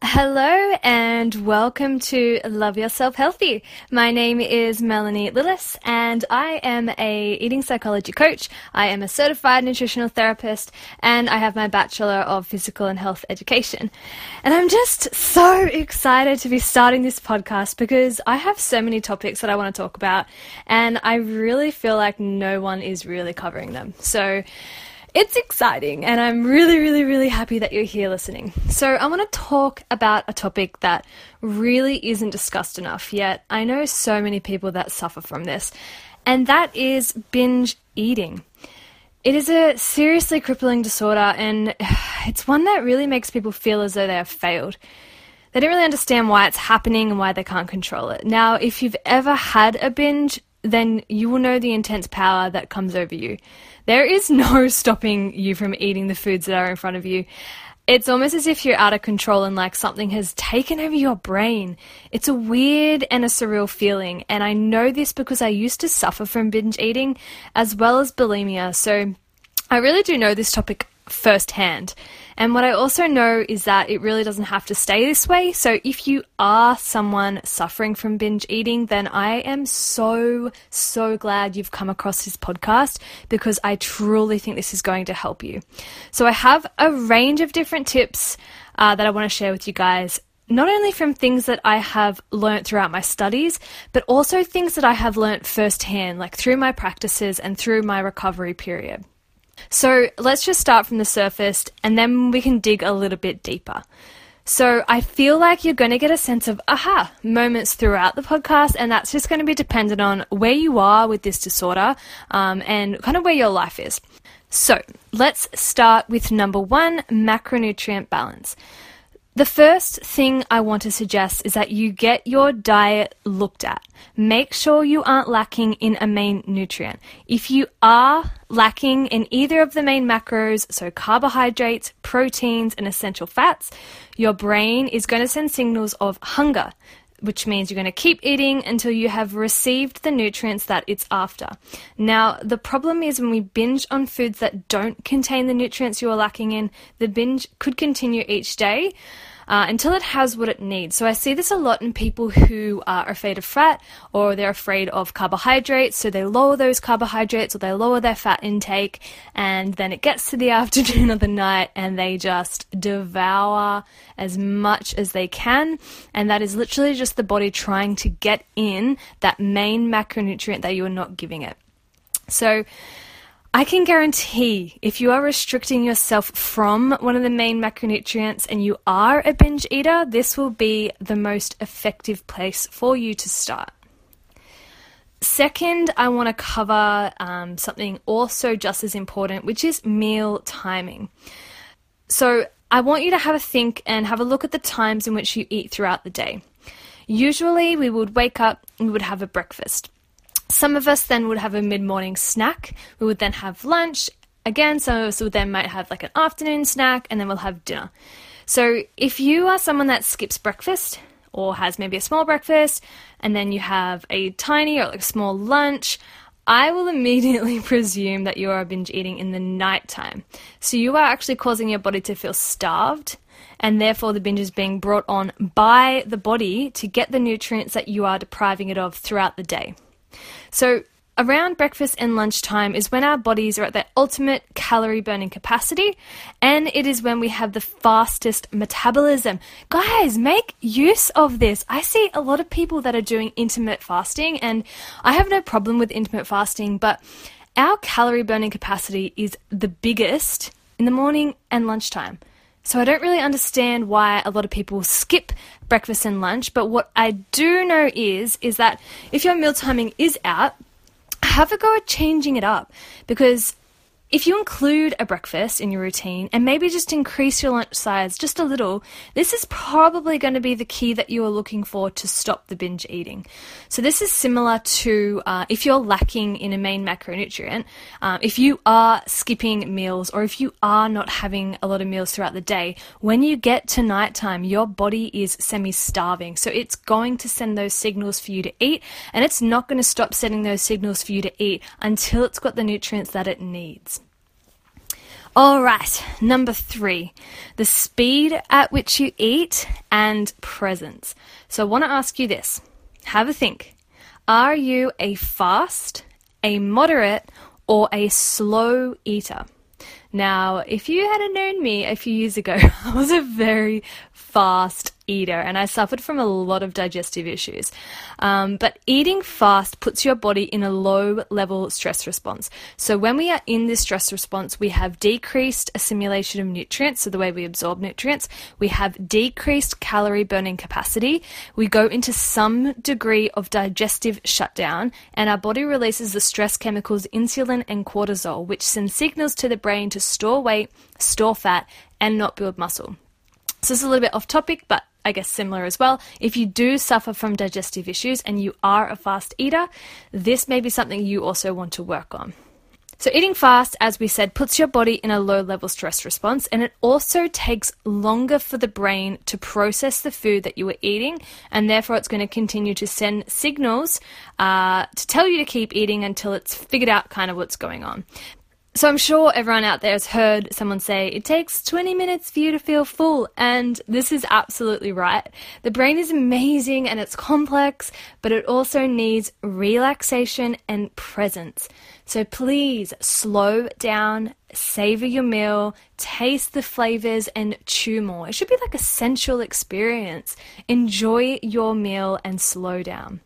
Hello and welcome to Love Yourself Healthy. My name is Melanie Lillis and I am a eating psychology coach. I am a certified nutritional therapist and I have my bachelor of physical and health education. And I'm just so excited to be starting this podcast because I have so many topics that I want to talk about and I really feel like no one is really covering them. So it's exciting, and I'm really, really, really happy that you're here listening. So, I want to talk about a topic that really isn't discussed enough yet. I know so many people that suffer from this, and that is binge eating. It is a seriously crippling disorder, and it's one that really makes people feel as though they have failed. They don't really understand why it's happening and why they can't control it. Now, if you've ever had a binge, then you will know the intense power that comes over you. There is no stopping you from eating the foods that are in front of you. It's almost as if you're out of control and like something has taken over your brain. It's a weird and a surreal feeling, and I know this because I used to suffer from binge eating as well as bulimia, so I really do know this topic firsthand. And what I also know is that it really doesn't have to stay this way. So if you are someone suffering from binge eating, then I am so, so glad you've come across this podcast because I truly think this is going to help you. So I have a range of different tips uh, that I want to share with you guys not only from things that I have learnt throughout my studies, but also things that I have learnt firsthand, like through my practices and through my recovery period. So let's just start from the surface and then we can dig a little bit deeper. So I feel like you're going to get a sense of aha moments throughout the podcast, and that's just going to be dependent on where you are with this disorder um, and kind of where your life is. So let's start with number one macronutrient balance. The first thing I want to suggest is that you get your diet looked at. Make sure you aren't lacking in a main nutrient. If you are lacking in either of the main macros, so carbohydrates, proteins, and essential fats, your brain is going to send signals of hunger which means you're going to keep eating until you have received the nutrients that it's after. Now, the problem is when we binge on foods that don't contain the nutrients you are lacking in, the binge could continue each day. Uh, until it has what it needs. So I see this a lot in people who are afraid of fat or they're afraid of carbohydrates. So they lower those carbohydrates or they lower their fat intake, and then it gets to the afternoon or the night and they just devour as much as they can. And that is literally just the body trying to get in that main macronutrient that you are not giving it. So, I can guarantee if you are restricting yourself from one of the main macronutrients and you are a binge eater, this will be the most effective place for you to start. Second, I want to cover um, something also just as important, which is meal timing. So, I want you to have a think and have a look at the times in which you eat throughout the day. Usually, we would wake up and we would have a breakfast. Some of us then would have a mid morning snack. We would then have lunch. Again, some of us would then might have like an afternoon snack and then we'll have dinner. So if you are someone that skips breakfast or has maybe a small breakfast and then you have a tiny or like small lunch, I will immediately presume that you are binge eating in the nighttime. So you are actually causing your body to feel starved and therefore the binge is being brought on by the body to get the nutrients that you are depriving it of throughout the day. So, around breakfast and lunchtime is when our bodies are at their ultimate calorie burning capacity, and it is when we have the fastest metabolism. Guys, make use of this. I see a lot of people that are doing intermittent fasting, and I have no problem with intermittent fasting, but our calorie burning capacity is the biggest in the morning and lunchtime. So I don't really understand why a lot of people skip breakfast and lunch, but what I do know is is that if your meal timing is out, have a go at changing it up. Because if you include a breakfast in your routine and maybe just increase your lunch size just a little, this is probably going to be the key that you are looking for to stop the binge eating. So, this is similar to uh, if you're lacking in a main macronutrient, um, if you are skipping meals or if you are not having a lot of meals throughout the day, when you get to nighttime, your body is semi starving. So, it's going to send those signals for you to eat and it's not going to stop sending those signals for you to eat until it's got the nutrients that it needs. All right, number three, the speed at which you eat and presence. So I want to ask you this have a think. Are you a fast, a moderate, or a slow eater? Now, if you had known me a few years ago, I was a very fast eater and I suffered from a lot of digestive issues. Um, but eating fast puts your body in a low level stress response. So when we are in this stress response, we have decreased assimilation of nutrients, so the way we absorb nutrients, we have decreased calorie burning capacity, we go into some degree of digestive shutdown, and our body releases the stress chemicals insulin and cortisol, which send signals to the brain to store weight, store fat, and not build muscle. So this is a little bit off topic, but I guess similar as well. If you do suffer from digestive issues and you are a fast eater, this may be something you also want to work on. So, eating fast, as we said, puts your body in a low level stress response, and it also takes longer for the brain to process the food that you were eating, and therefore it's going to continue to send signals uh, to tell you to keep eating until it's figured out kind of what's going on. So I'm sure everyone out there has heard someone say it takes 20 minutes for you to feel full, and this is absolutely right. The brain is amazing and it's complex, but it also needs relaxation and presence. So please slow down, savor your meal, taste the flavors, and chew more. It should be like a sensual experience. Enjoy your meal and slow down.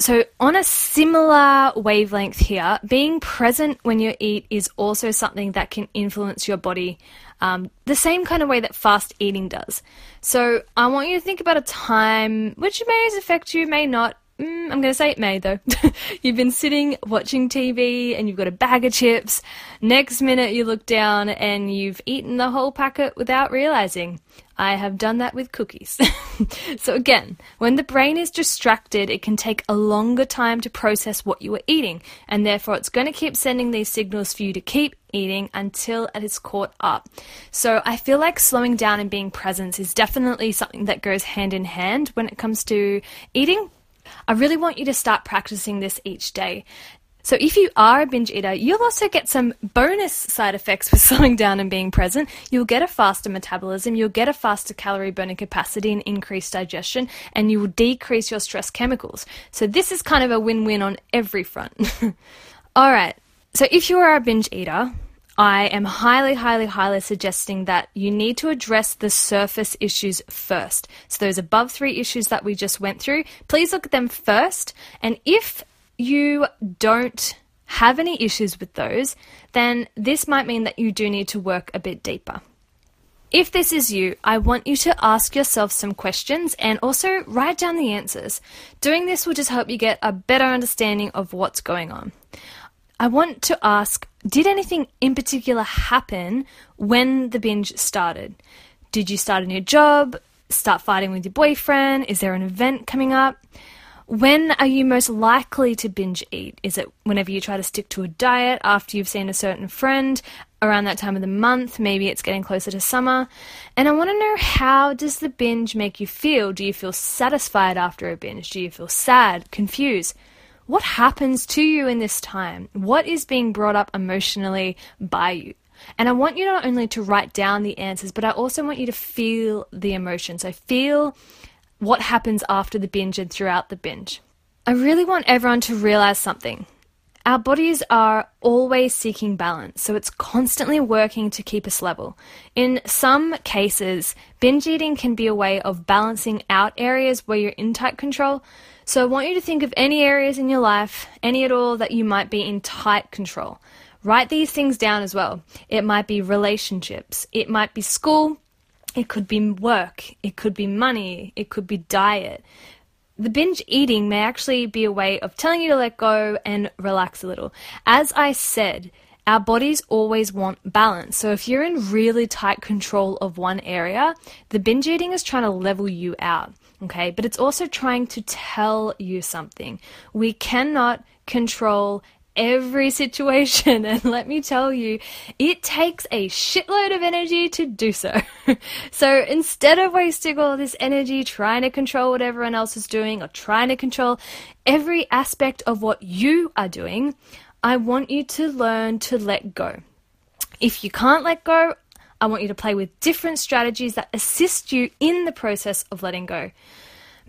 So, on a similar wavelength here, being present when you eat is also something that can influence your body um, the same kind of way that fast eating does. So, I want you to think about a time which may affect you, may not. Mm, I'm going to say it may though. you've been sitting watching TV and you've got a bag of chips. Next minute, you look down and you've eaten the whole packet without realizing. I have done that with cookies. so, again, when the brain is distracted, it can take a longer time to process what you are eating, and therefore it's going to keep sending these signals for you to keep eating until it is caught up. So, I feel like slowing down and being present is definitely something that goes hand in hand when it comes to eating. I really want you to start practicing this each day. So, if you are a binge eater, you'll also get some bonus side effects with slowing down and being present. You'll get a faster metabolism, you'll get a faster calorie burning capacity and increased digestion, and you will decrease your stress chemicals. So, this is kind of a win win on every front. All right, so if you are a binge eater, I am highly, highly, highly suggesting that you need to address the surface issues first. So, those above three issues that we just went through, please look at them first. And if you don't have any issues with those, then this might mean that you do need to work a bit deeper. If this is you, I want you to ask yourself some questions and also write down the answers. Doing this will just help you get a better understanding of what's going on. I want to ask Did anything in particular happen when the binge started? Did you start a new job? Start fighting with your boyfriend? Is there an event coming up? When are you most likely to binge eat? Is it whenever you try to stick to a diet after you've seen a certain friend around that time of the month? Maybe it's getting closer to summer. And I want to know how does the binge make you feel? Do you feel satisfied after a binge? Do you feel sad, confused? What happens to you in this time? What is being brought up emotionally by you? And I want you not only to write down the answers, but I also want you to feel the emotion. So feel what happens after the binge and throughout the binge. I really want everyone to realize something. Our bodies are always seeking balance, so it's constantly working to keep us level. In some cases, binge eating can be a way of balancing out areas where you're in tight control. So I want you to think of any areas in your life, any at all, that you might be in tight control. Write these things down as well. It might be relationships, it might be school, it could be work, it could be money, it could be diet. The binge eating may actually be a way of telling you to let go and relax a little. As I said, our bodies always want balance. So if you're in really tight control of one area, the binge eating is trying to level you out. Okay, but it's also trying to tell you something. We cannot control every situation. And let me tell you, it takes a shitload of energy to do so. so instead of wasting all this energy trying to control what everyone else is doing or trying to control every aspect of what you are doing, I want you to learn to let go. If you can't let go, I want you to play with different strategies that assist you in the process of letting go.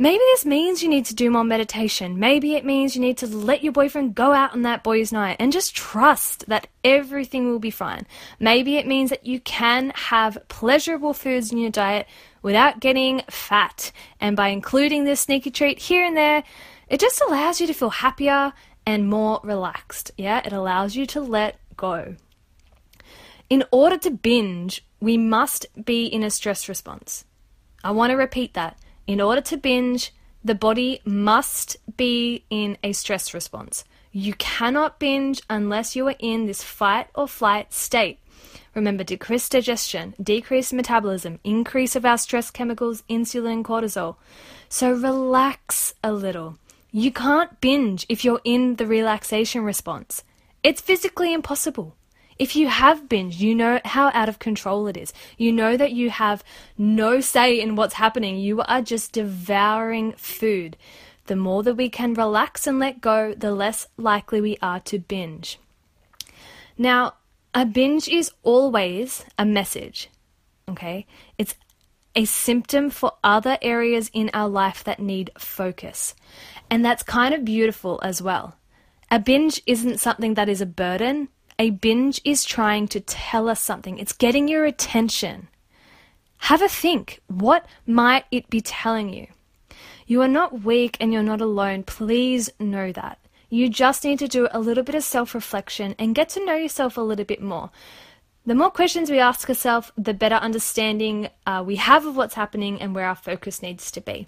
Maybe this means you need to do more meditation. Maybe it means you need to let your boyfriend go out on that boys' night and just trust that everything will be fine. Maybe it means that you can have pleasurable foods in your diet without getting fat. And by including this sneaky treat here and there, it just allows you to feel happier and more relaxed. Yeah, it allows you to let go. In order to binge, we must be in a stress response. I want to repeat that. In order to binge, the body must be in a stress response. You cannot binge unless you are in this fight or flight state. Remember, decreased digestion, decreased metabolism, increase of our stress chemicals, insulin cortisol. So relax a little. You can't binge if you're in the relaxation response. It's physically impossible. If you have binge, you know how out of control it is. You know that you have no say in what's happening. You are just devouring food. The more that we can relax and let go, the less likely we are to binge. Now, a binge is always a message, okay? It's a symptom for other areas in our life that need focus. And that's kind of beautiful as well. A binge isn't something that is a burden, a binge is trying to tell us something, it's getting your attention. Have a think. What might it be telling you? You are not weak and you're not alone. Please know that. You just need to do a little bit of self reflection and get to know yourself a little bit more. The more questions we ask ourselves, the better understanding uh, we have of what's happening and where our focus needs to be.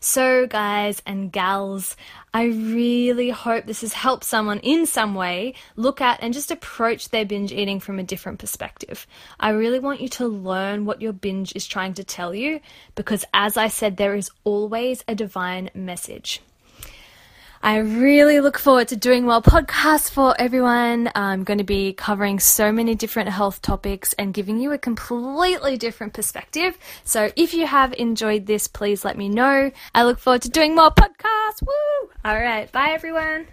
So, guys and gals, I really hope this has helped someone in some way look at and just approach their binge eating from a different perspective. I really want you to learn what your binge is trying to tell you because, as I said, there is always a divine message. I really look forward to doing more podcasts for everyone. I'm going to be covering so many different health topics and giving you a completely different perspective. So if you have enjoyed this, please let me know. I look forward to doing more podcasts. Woo! All right. Bye, everyone.